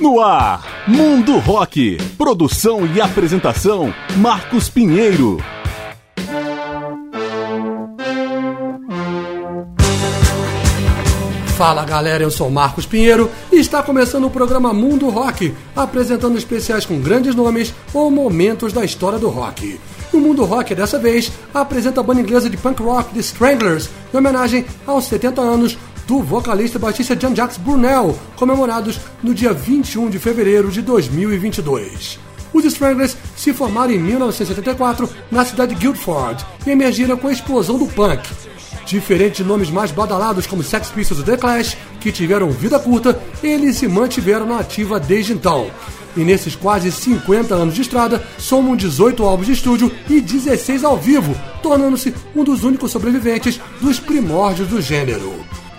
No ar, Mundo Rock. Produção e apresentação, Marcos Pinheiro. Fala galera, eu sou Marcos Pinheiro e está começando o programa Mundo Rock, apresentando especiais com grandes nomes ou momentos da história do rock. O Mundo Rock, dessa vez, apresenta a banda inglesa de punk rock The Stranglers, em homenagem aos 70 anos do vocalista e baixista Jean-Jacques Brunel, comemorados no dia 21 de fevereiro de 2022. Os Stranglers se formaram em 1974 na cidade de Guildford e emergiram com a explosão do punk. Diferente de nomes mais badalados como Sex Pistols e The Clash, que tiveram vida curta, eles se mantiveram na ativa desde então. E nesses quase 50 anos de estrada, somam 18 álbuns de estúdio e 16 ao vivo, tornando-se um dos únicos sobreviventes dos primórdios do gênero.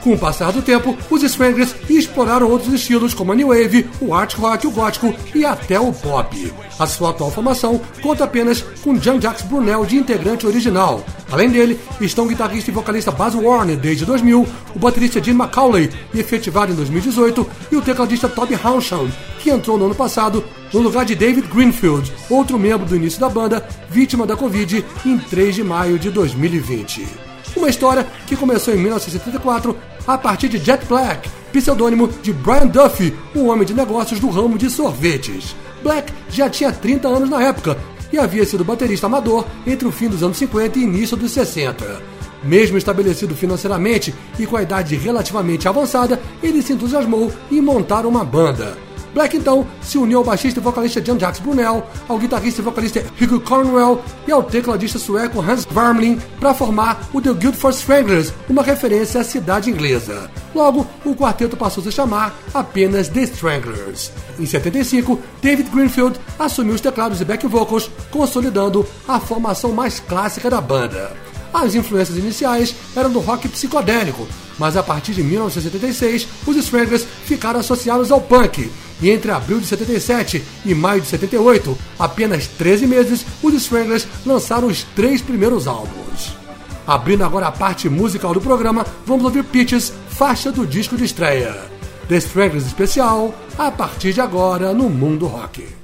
Com o passar do tempo, os Stranglers exploraram outros estilos como a New Wave, o Art Rock, o Gótico e até o Pop. A sua atual formação conta apenas com Jean-Jacques Brunel de integrante original. Além dele, estão o guitarrista e vocalista Buzz Warner desde 2000, o baterista Gene McCauley, efetivado em 2018, e o tecladista Toby Housham, que entrou no ano passado no lugar de David Greenfield, outro membro do início da banda, vítima da Covid em 3 de maio de 2020. Uma história que começou em 1974 a partir de Jet Black, pseudônimo de Brian Duffy, um homem de negócios do ramo de sorvetes. Black já tinha 30 anos na época e havia sido baterista amador entre o fim dos anos 50 e início dos 60. Mesmo estabelecido financeiramente e com a idade relativamente avançada, ele se entusiasmou em montar uma banda. Black então se uniu ao baixista e vocalista Jean-Jacques Brunel, ao guitarrista e vocalista Hugo Cornwell e ao tecladista sueco Hans Varmling para formar o The Guildford Stranglers, uma referência à cidade inglesa. Logo, o quarteto passou a se chamar apenas The Stranglers. Em 75, David Greenfield assumiu os teclados e back vocals, consolidando a formação mais clássica da banda. As influências iniciais eram do rock psicodélico, mas a partir de 1976, os Stranglers ficaram associados ao punk. E entre abril de 77 e maio de 78, apenas 13 meses, os Stranglers lançaram os três primeiros álbuns. Abrindo agora a parte musical do programa, vamos ouvir Pitches, faixa do disco de estreia. The Stranglers especial, a partir de agora no Mundo Rock.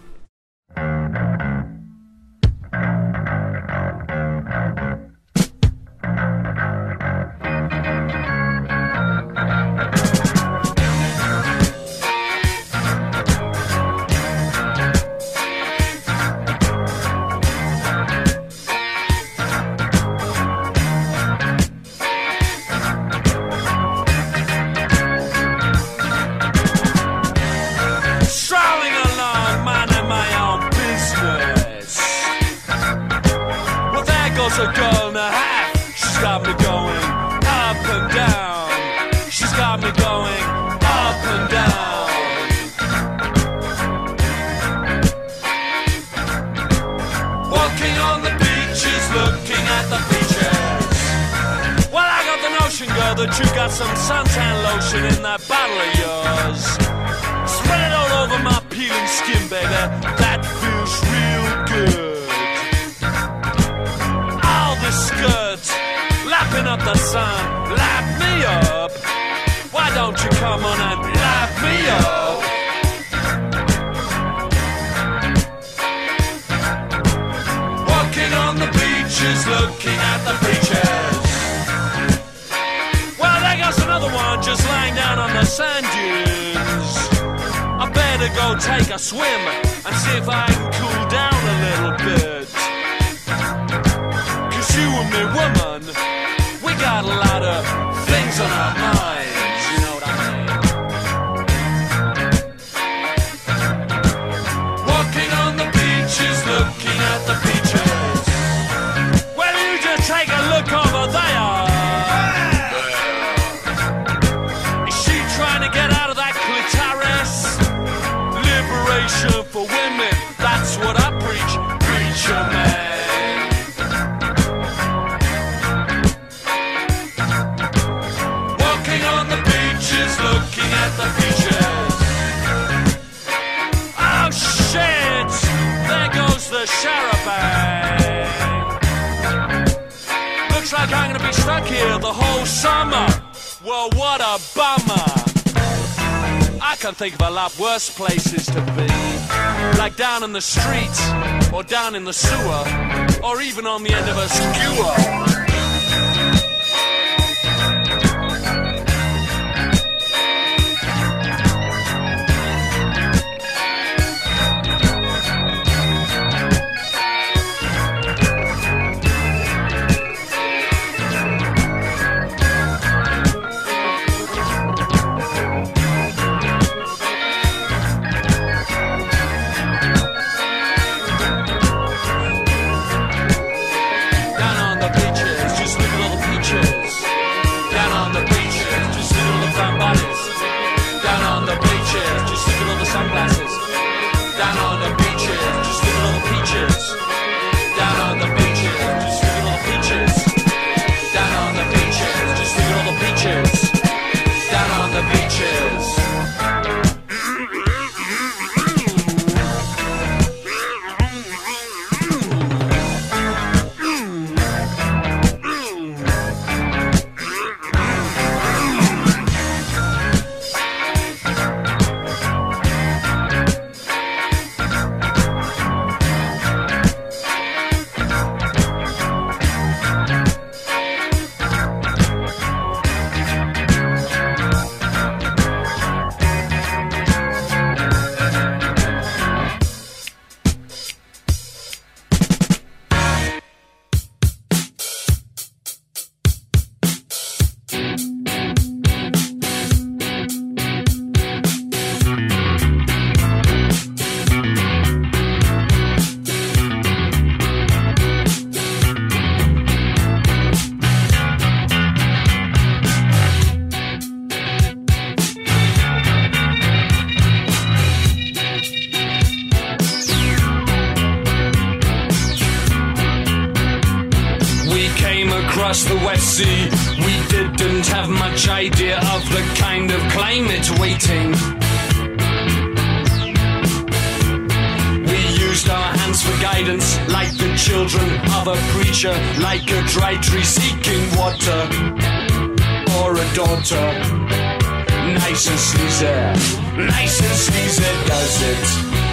Take a swim and see if I can cool down a little bit. Cause you and me, woman, we got a lot of things on our minds, like I'm gonna be stuck here the whole summer. Well, what a bummer. I can think of a lot worse places to be. Like down in the streets, or down in the sewer, or even on the end of a skewer. License fees it does it.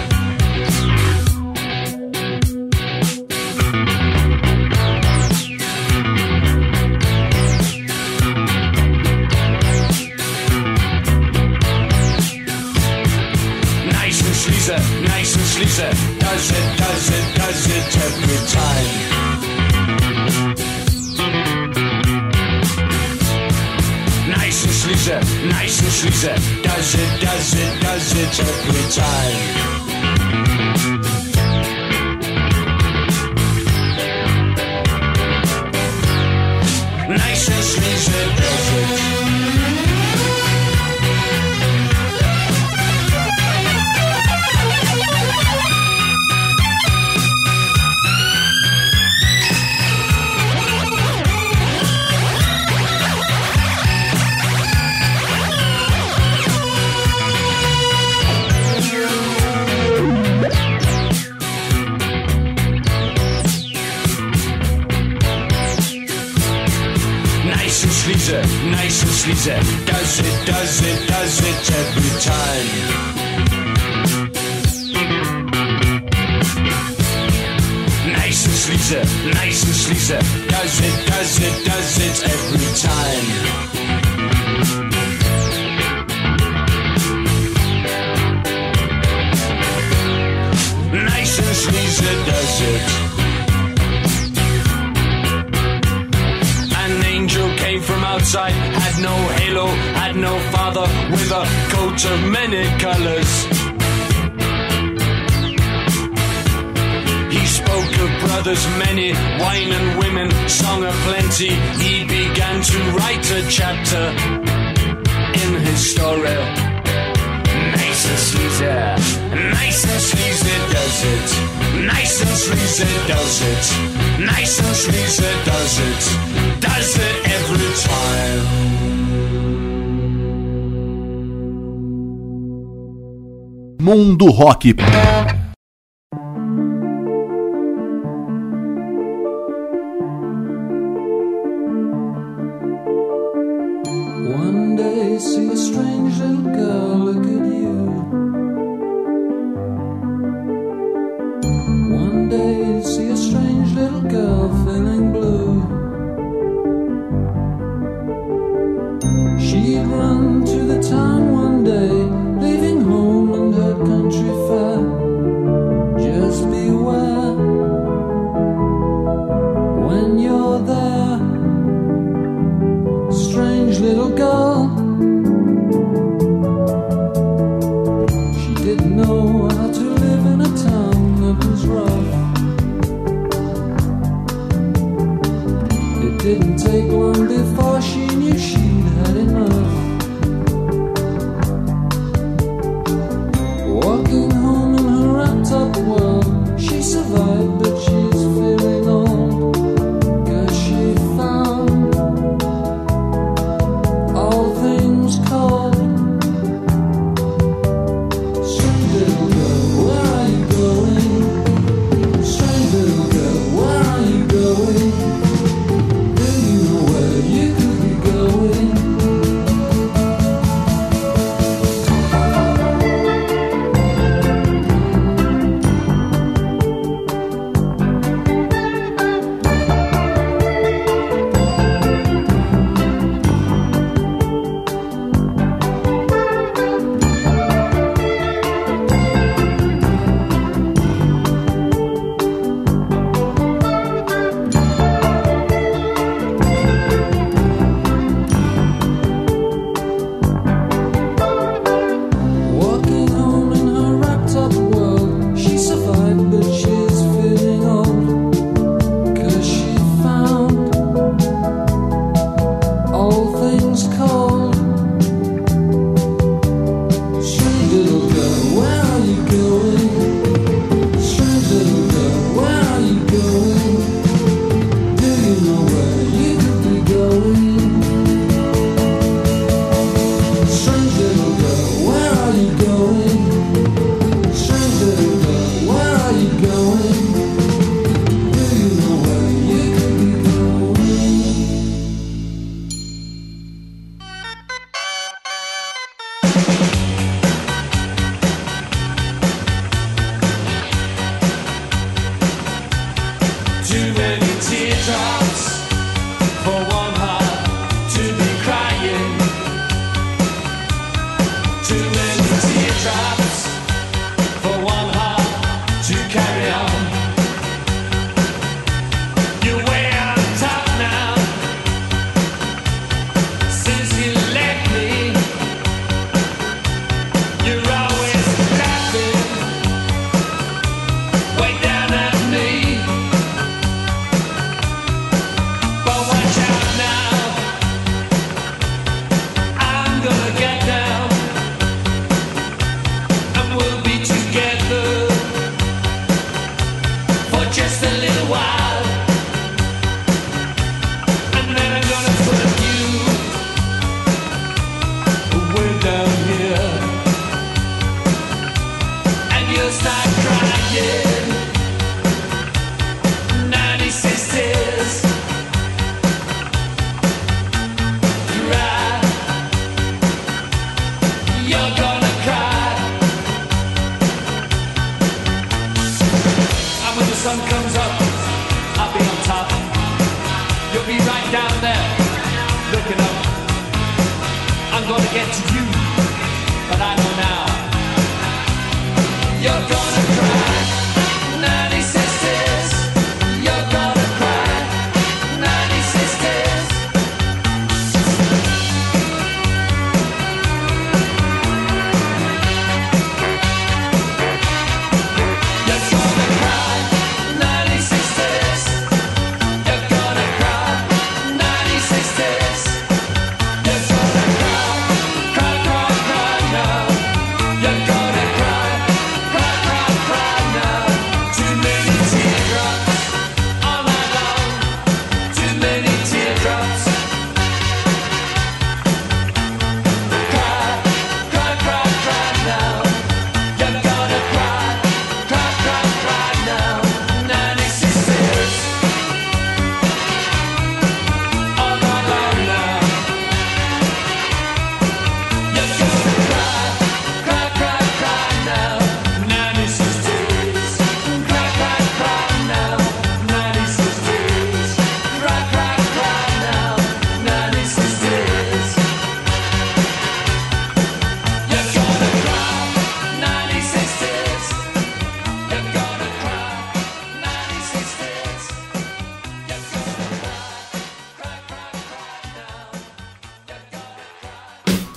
song of Plenty. he began to write a chapter in his story. Nice and sleazy, nice and sleazy does it. Nice and sleazy does it. Nice and sleazy does it. Does it every time. Mundo Rock.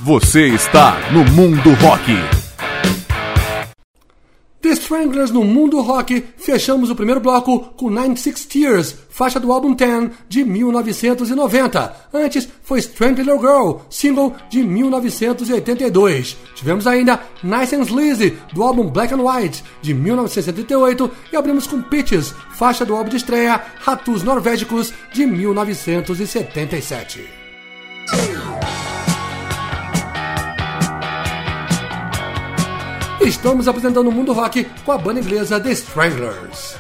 Você está no Mundo Rock. The Stranglers no mundo rock, fechamos o primeiro bloco com 96 Tears, faixa do álbum 10 de 1990. Antes foi Strange Little Girl, single de 1982. Tivemos ainda Nice and Sleazy, do álbum Black and White, de 1978. E abrimos com Pitches, faixa do álbum de estreia Ratus Norvégicos, de 1977. Estamos apresentando o mundo rock com a banda inglesa The Stranglers.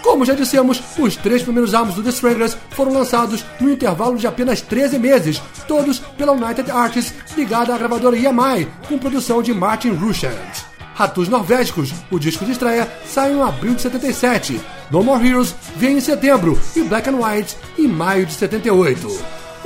Como já dissemos, os três primeiros álbuns do The Stranglers foram lançados no intervalo de apenas 13 meses, todos pela United Artists, ligada à gravadora EMI, com produção de Martin Rushent. Ratus Norvégicos, o disco de estreia, sai em abril de 77. No More Heroes vem em setembro e Black and White em maio de 78.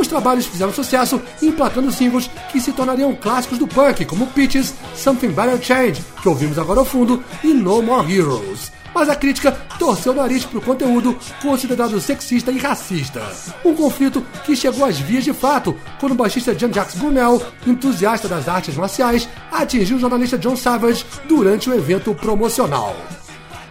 Os trabalhos fizeram sucesso, emplacando singles que se tornariam clássicos do punk, como Pitches, Something Better Change, que ouvimos agora ao fundo, e No More Heroes. Mas a crítica torceu o nariz para o conteúdo considerado sexista e racista. Um conflito que chegou às vias de fato quando o baixista Jean-Jacques Brunel, entusiasta das artes marciais, atingiu o jornalista John Savage durante o evento promocional.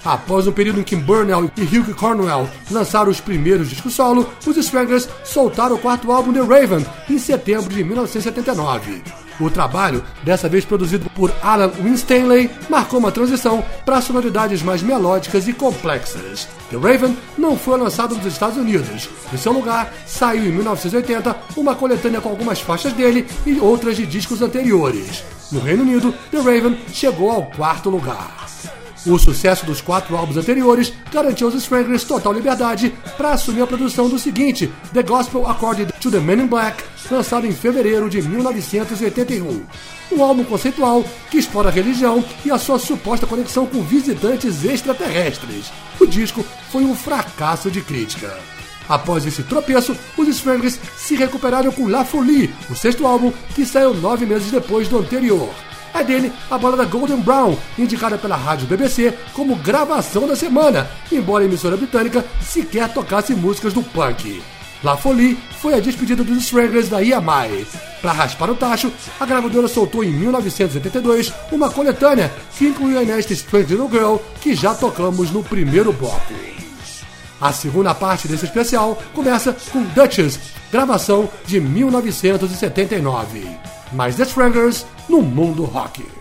Após um período em que Burnell e Hugh Cornwell lançaram os primeiros discos solo, os Stranglers soltaram o quarto álbum The Raven em setembro de 1979. O trabalho, dessa vez produzido por Alan Winstanley, marcou uma transição para sonoridades mais melódicas e complexas. The Raven não foi lançado nos Estados Unidos. Em seu lugar, saiu em 1980 uma coletânea com algumas faixas dele e outras de discos anteriores. No Reino Unido, The Raven chegou ao quarto lugar. O sucesso dos quatro álbuns anteriores garantiu aos Stranglers total liberdade para assumir a produção do seguinte, The Gospel According to the Men in Black, lançado em fevereiro de 1981. Um álbum conceitual que explora a religião e a sua suposta conexão com visitantes extraterrestres. O disco foi um fracasso de crítica. Após esse tropeço, os Stranglers se recuperaram com La Folie, o sexto álbum que saiu nove meses depois do anterior. É dele a balada Golden Brown, indicada pela rádio BBC como gravação da semana, embora a emissora britânica sequer tocasse músicas do punk. La Folie foi a despedida dos Stranglers da EMI. Para raspar o tacho, a gravadora soltou em 1982 uma coletânea que incluiu a Nesta Strange Little Girl, que já tocamos no primeiro bloco. A segunda parte desse especial começa com Duchess, gravação de 1979. Mais The Stranglers no mundo rock.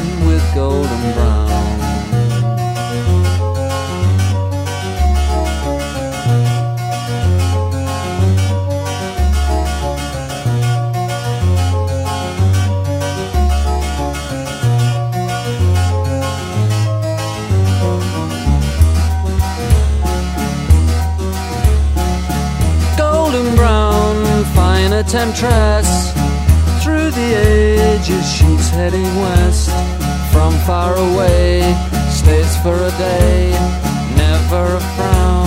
golden brown golden brown, fine a temptress. Through the ages, she's heading west. From far away, stays for a day. Never a frown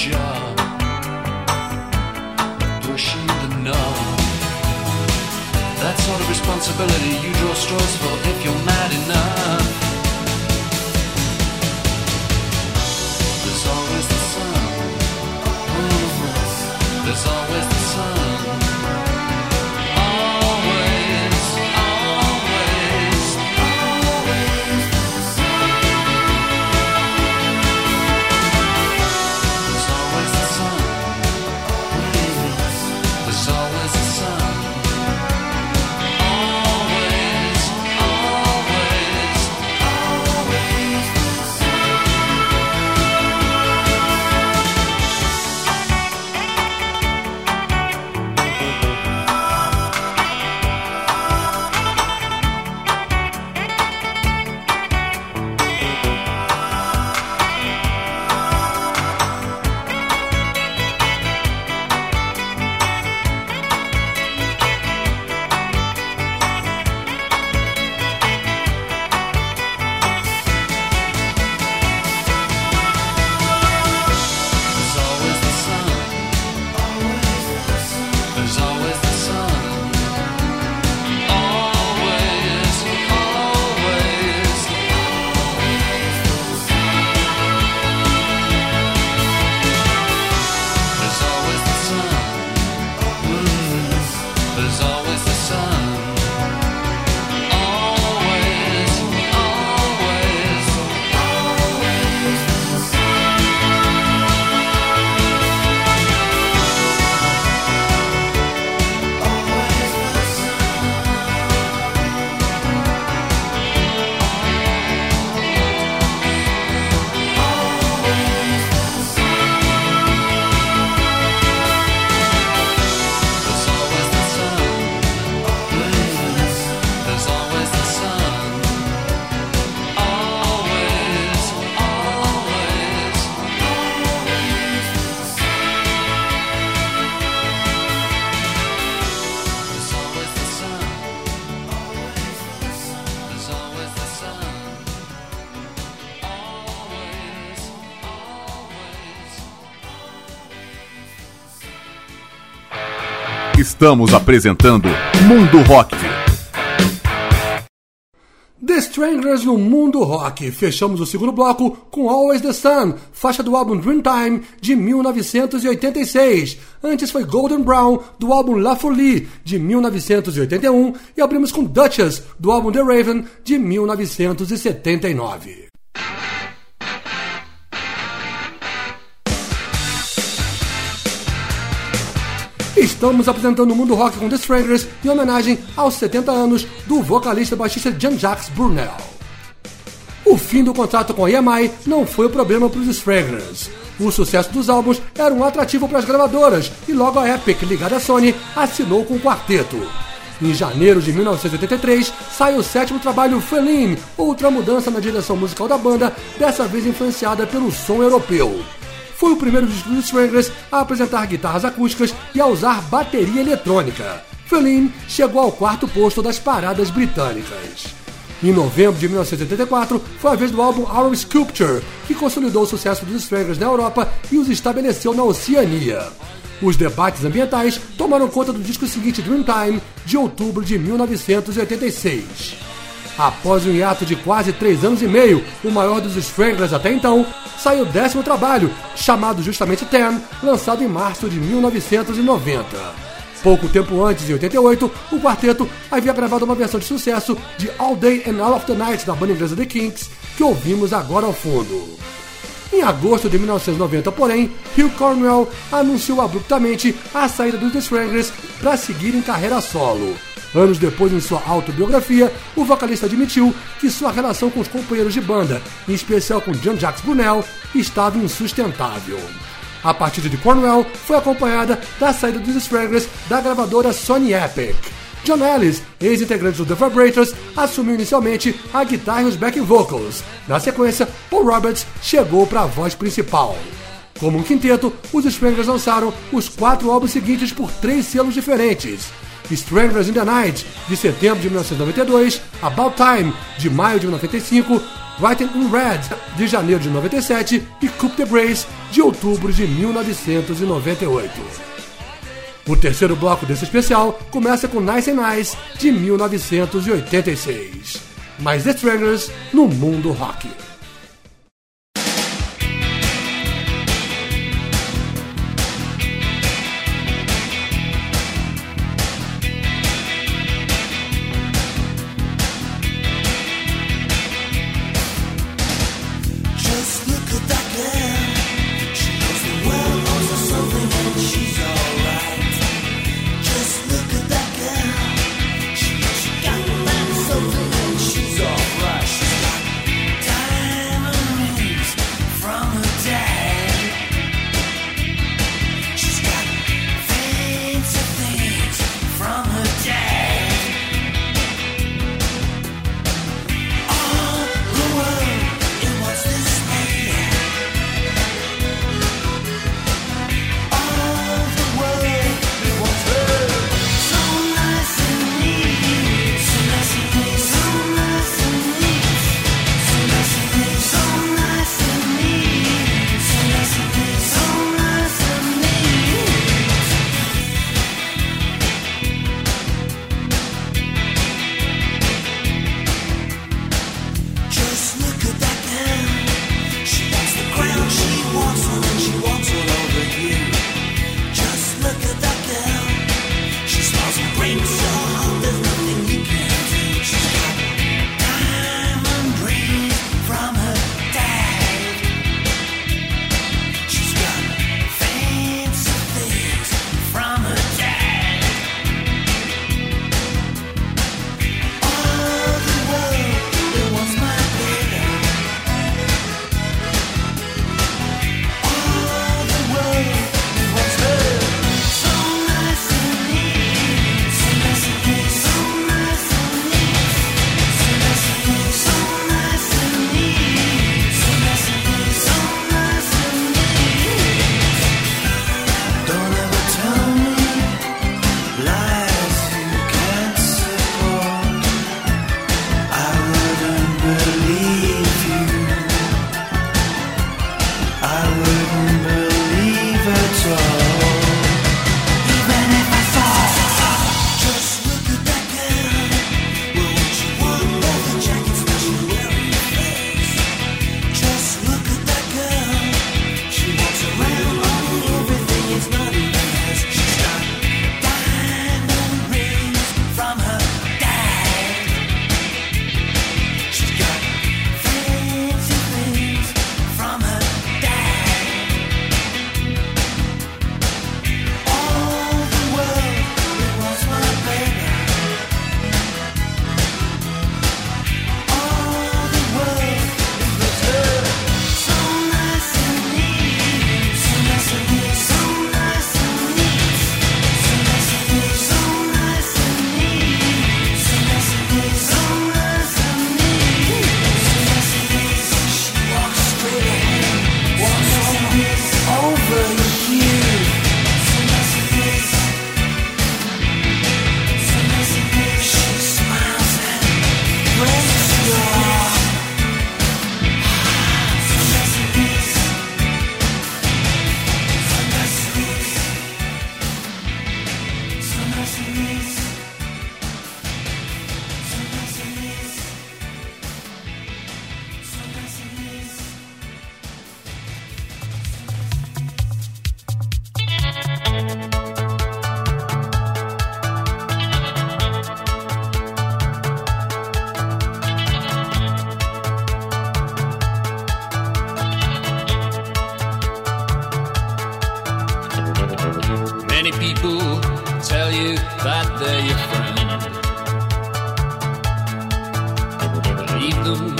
job pushing the knob. That sort of responsibility you draw straws for if you're mad enough. There's always the sun. There's always the Estamos apresentando Mundo Rock. The Stranglers no Mundo Rock. Fechamos o segundo bloco com Always the Sun, faixa do álbum Dreamtime de 1986. Antes foi Golden Brown do álbum La Folie de 1981 e abrimos com Duchess do álbum The Raven de 1979. Estamos apresentando o mundo rock com The Stranglers em homenagem aos 70 anos do vocalista e baixista Jean-Jacques Brunel. O fim do contrato com a EMI não foi o problema para os Stranglers. O sucesso dos álbuns era um atrativo para as gravadoras e logo a Epic, ligada à Sony, assinou com o quarteto. Em janeiro de 1983, sai o sétimo trabalho Feline, outra mudança na direção musical da banda, dessa vez influenciada pelo som europeu foi o primeiro dos Stranglers a apresentar guitarras acústicas e a usar bateria eletrônica. Feline chegou ao quarto posto das paradas britânicas. Em novembro de 1984, foi a vez do álbum Our Sculpture, que consolidou o sucesso dos Stranglers na Europa e os estabeleceu na Oceania. Os debates ambientais tomaram conta do disco seguinte Dreamtime, de outubro de 1986. Após um hiato de quase três anos e meio, o maior dos Stranglers até então, saiu o décimo trabalho, chamado justamente Ten, lançado em março de 1990. Pouco tempo antes, em 88, o quarteto havia gravado uma versão de sucesso de All Day and All of the Night da banda inglesa The Kinks, que ouvimos agora ao fundo. Em agosto de 1990, porém, Hugh Cornwell anunciou abruptamente a saída dos The Stranglers para seguir em carreira solo. Anos depois, em sua autobiografia, o vocalista admitiu que sua relação com os companheiros de banda, em especial com Jean-Jacques Brunel, estava insustentável. A partida de Cornwell foi acompanhada da saída dos Stranglers da gravadora Sony Epic. John Ellis, ex-integrante do The Vibrators, assumiu inicialmente a guitarra e os backing vocals. Na sequência, Paul Roberts chegou para a voz principal. Como um quinteto, os Stranglers lançaram os quatro álbuns seguintes por três selos diferentes. Strangers in the Night, de setembro de 1992, About Time, de maio de 1995, Writing in Red, de janeiro de 97 e Coup the Brace, de outubro de 1998. O terceiro bloco desse especial começa com Nice and Nice, de 1986. Mais The Strangers no mundo rock. Them,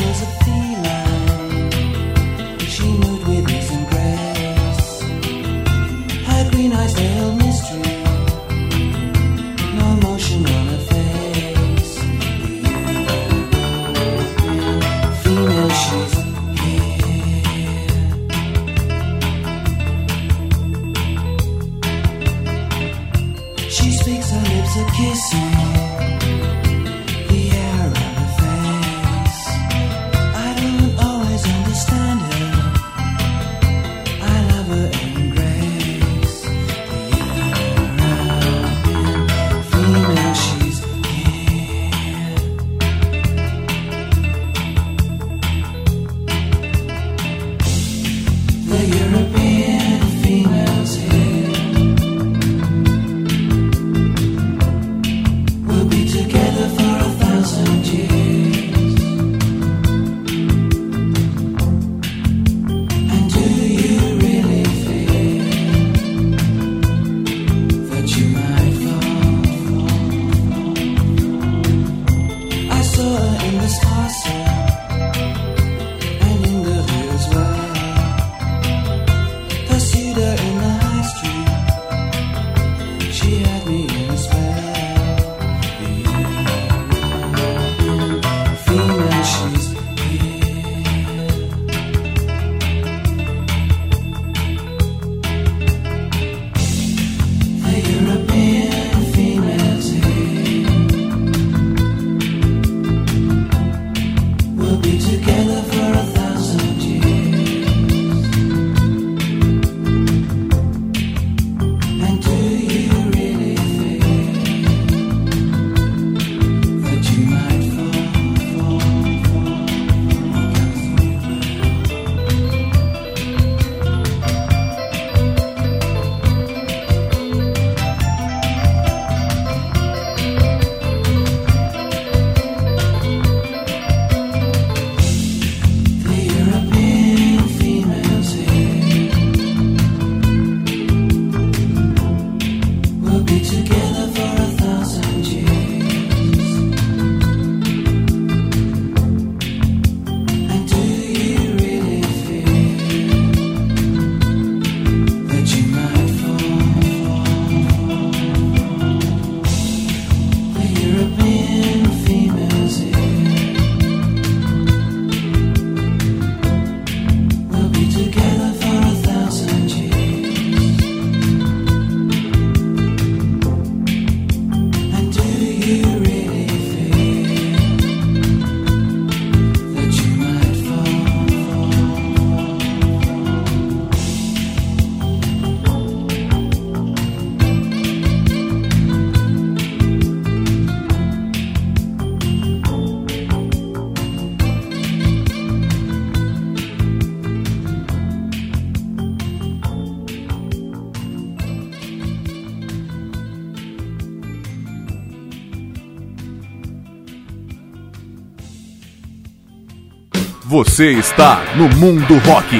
Você está no Mundo Rock.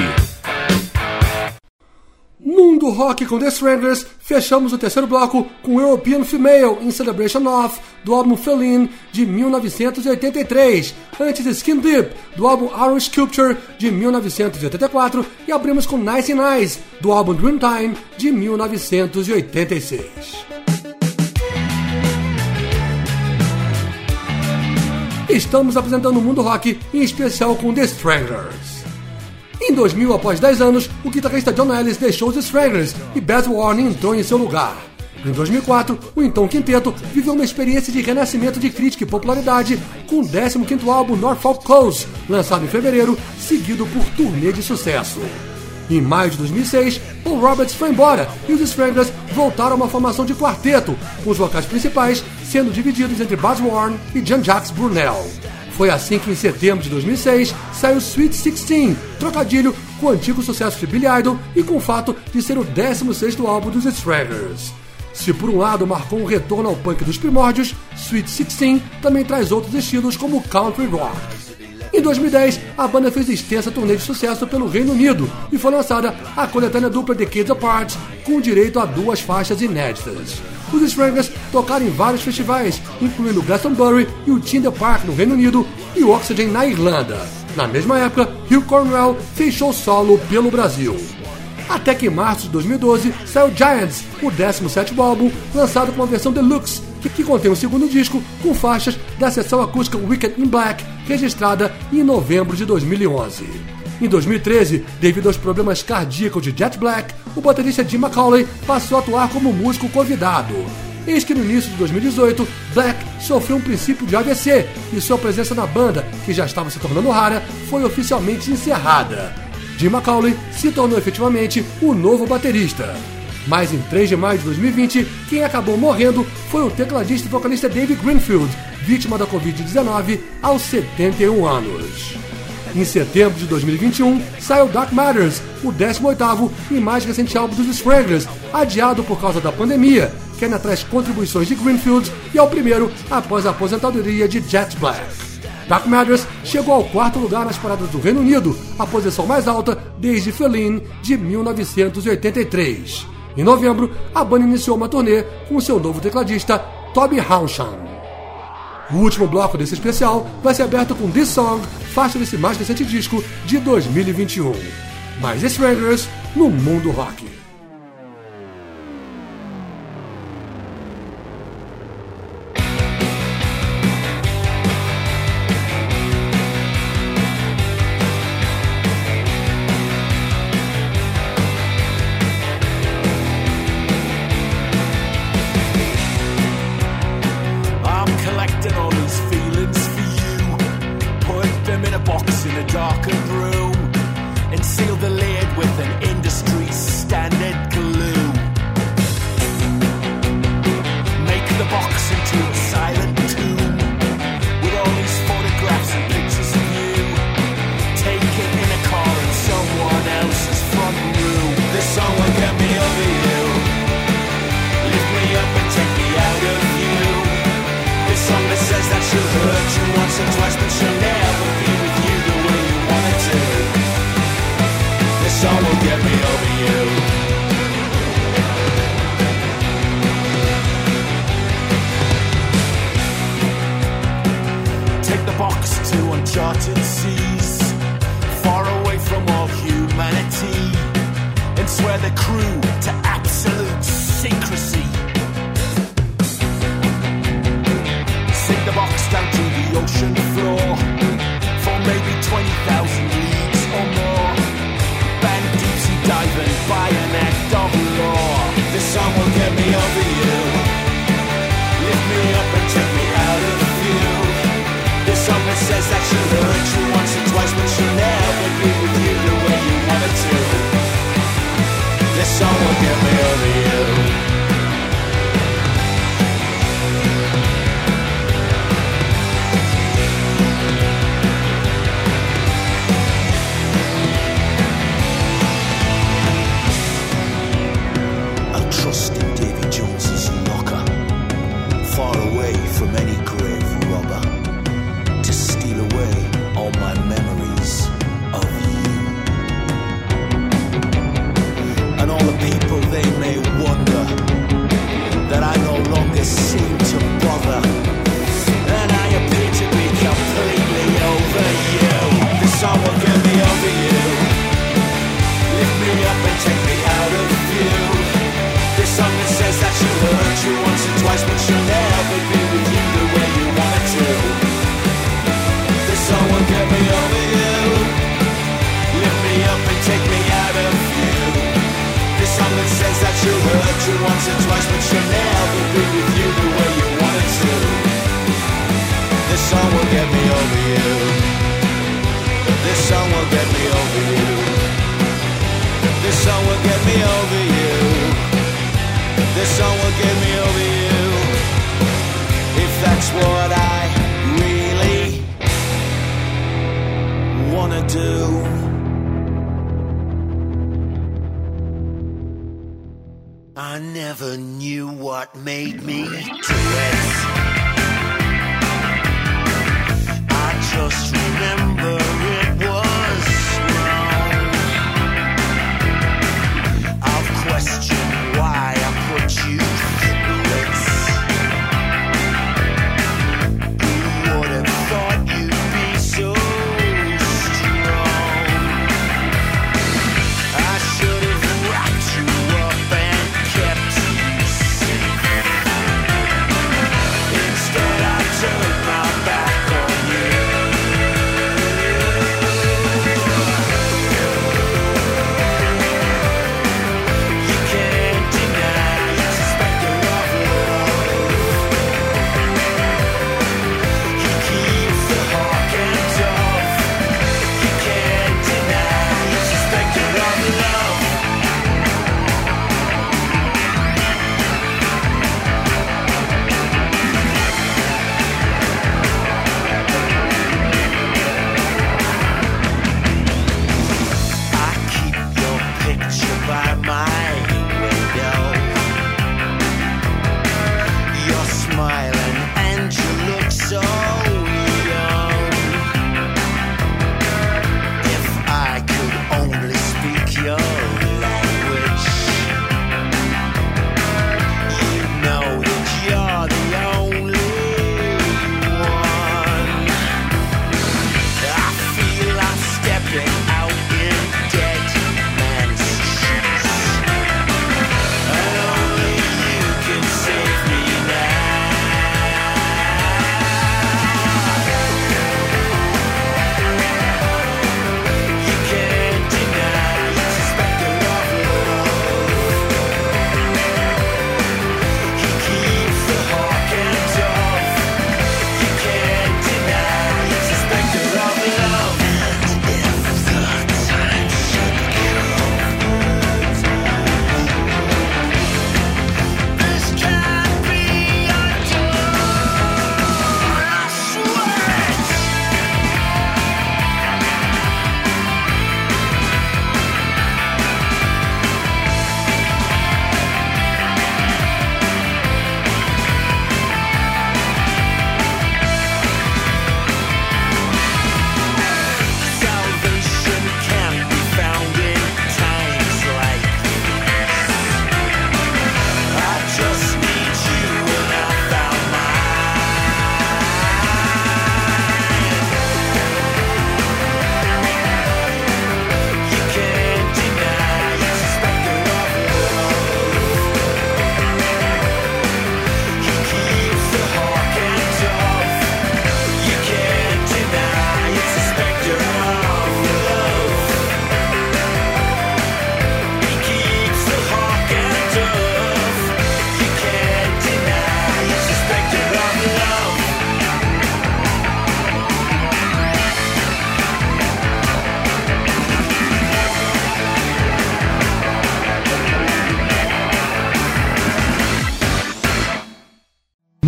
Mundo Rock com The Stranglers, fechamos o terceiro bloco com European Female in Celebration of, do álbum Feline, de 1983, antes Skin Deep, do álbum Iron Sculpture, de 1984, e abrimos com Nice and Nice, do álbum Dreamtime, de 1986. Estamos apresentando o Mundo Rock, em especial com The Stranglers. Em 2000, após 10 anos, o guitarrista John Ellis deixou os Stranglers e Baz Warning entrou em seu lugar. Em 2004, o então quinteto viveu uma experiência de renascimento de crítica e popularidade com o 15º álbum Norfolk Coast, lançado em fevereiro, seguido por turnê de sucesso. Em maio de 2006, Paul Roberts foi embora e os Stranglers voltaram a uma formação de quarteto, com os vocais principais sendo divididos entre Buzz Warren e Jean-Jacques Brunel. Foi assim que em setembro de 2006 saiu Sweet Sixteen, trocadilho com o antigo sucesso de Billy Idol e com o fato de ser o 16º álbum dos Stranglers. Se por um lado marcou um retorno ao punk dos primórdios, Sweet Sixteen também traz outros estilos como country rock. Em 2010, a banda fez extensa turnê de sucesso pelo Reino Unido e foi lançada a coletânea dupla Decades Apart, com direito a duas faixas inéditas. Os Stranglers tocaram em vários festivais, incluindo Glastonbury e o Tinder Park no Reino Unido e o Oxygen na Irlanda. Na mesma época, Hugh Cornwell fechou solo pelo Brasil. Até que em março de 2012 saiu Giants, o 17º álbum, lançado com uma versão deluxe, que contém um segundo disco com faixas da sessão acústica Wicked in Black, registrada em novembro de 2011. Em 2013, devido aos problemas cardíacos de Jet Black, o baterista Jim McCauley passou a atuar como músico convidado. Eis que no início de 2018, Black sofreu um princípio de AVC e sua presença na banda, que já estava se tornando rara, foi oficialmente encerrada. Jim McCauley se tornou efetivamente o novo baterista. Mas em 3 de maio de 2020, quem acabou morrendo foi o tecladista e vocalista David Greenfield, vítima da Covid-19 aos 71 anos. Em setembro de 2021, saiu Dark Matters, o 18º e mais recente álbum dos Stranglers, adiado por causa da pandemia, que ainda traz contribuições de Greenfield e é o primeiro após a aposentadoria de Jet Black. Dark Matters chegou ao quarto lugar nas paradas do Reino Unido, a posição mais alta desde Feline de 1983. Em novembro, a banda iniciou uma turnê com seu novo tecladista, Toby Hauschan. O último bloco desse especial vai ser aberto com This Song, faixa desse mais recente disco de 2021. Mais Stranglers no mundo rock. Box to uncharted seas, far away from all humanity, and swear the crew to absolute secrecy. Sink the box down to the ocean floor for maybe 20,000 This song will get me over you. this song will get me over you. If that's what I really wanna do. I never knew what made me do it.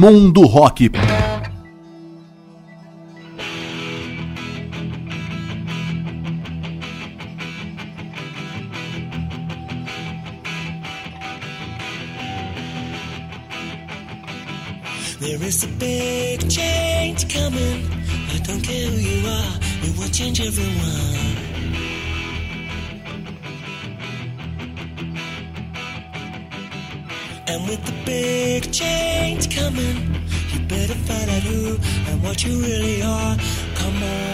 Mundo Rock. There is a big change coming. I don't care who you are, it will change everyone. with the big change coming, you better find out who and what you really are. Come on.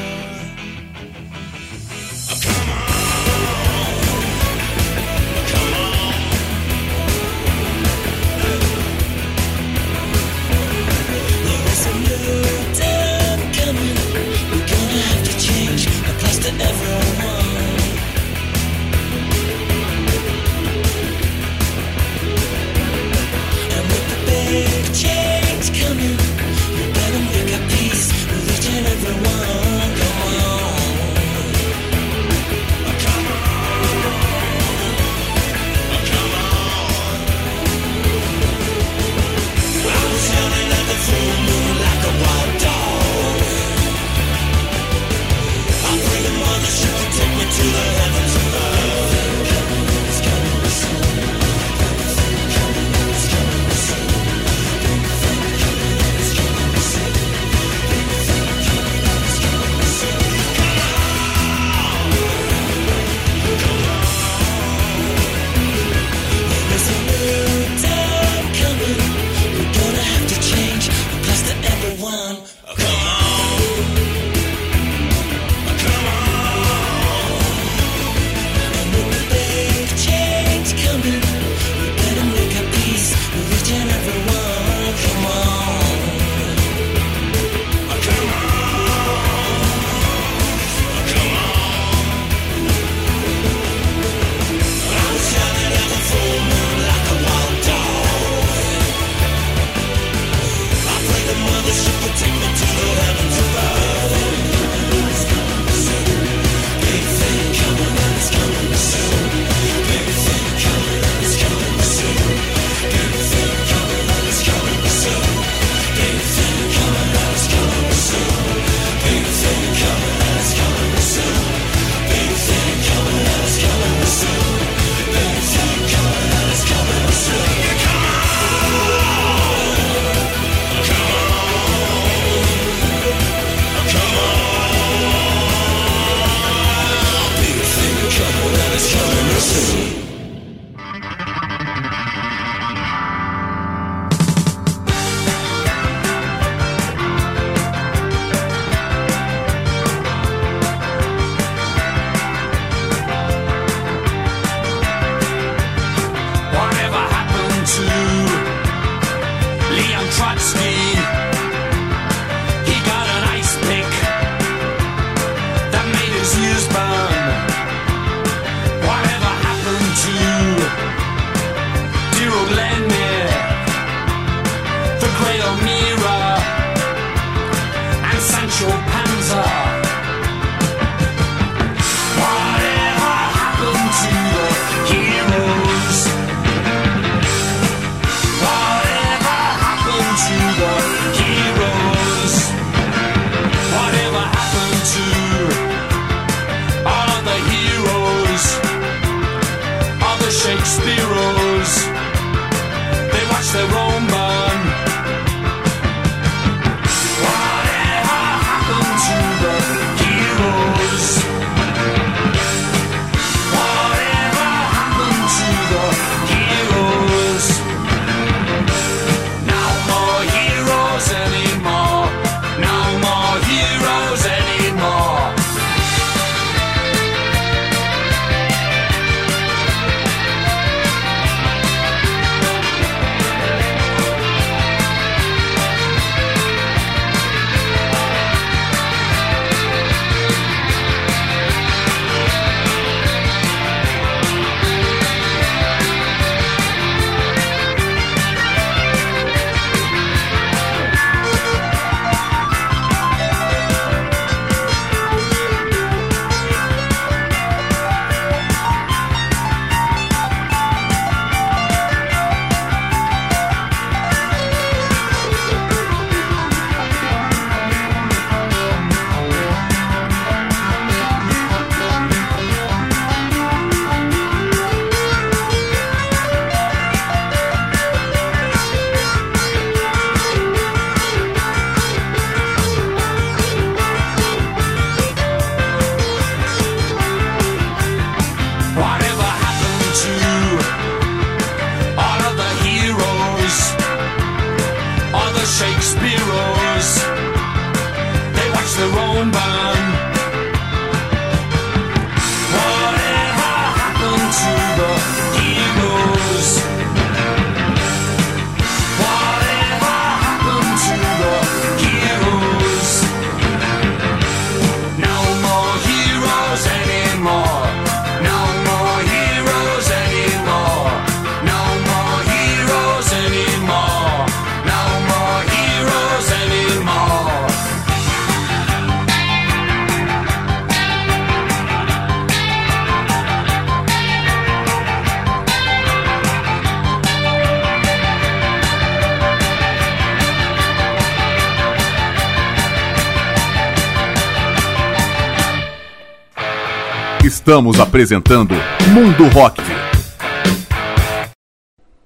Estamos apresentando Mundo Rock.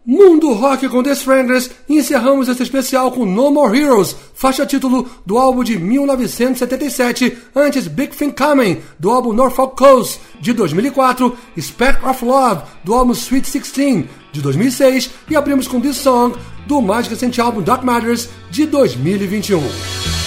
Mundo Rock com The Stranglers e encerramos esse especial com No More Heroes, faixa título do álbum de 1977, antes Big Thing Coming, do álbum Norfolk Coast, de 2004, Spectre of Love, do álbum Sweet 16, de 2006, e abrimos com This Song, do mais recente álbum Dark Matters, de 2021.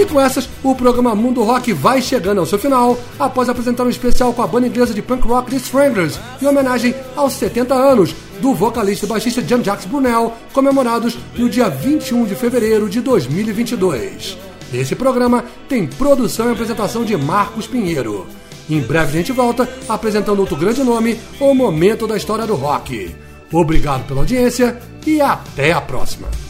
E com essas, o programa Mundo Rock vai chegando ao seu final, após apresentar um especial com a banda inglesa de punk rock The Stranglers, em homenagem aos 70 anos do vocalista e baixista Jean-Jacques Brunel, comemorados no dia 21 de fevereiro de 2022. Esse programa tem produção e apresentação de Marcos Pinheiro. Em breve a gente volta apresentando outro grande nome, o momento da história do rock. Obrigado pela audiência e até a próxima.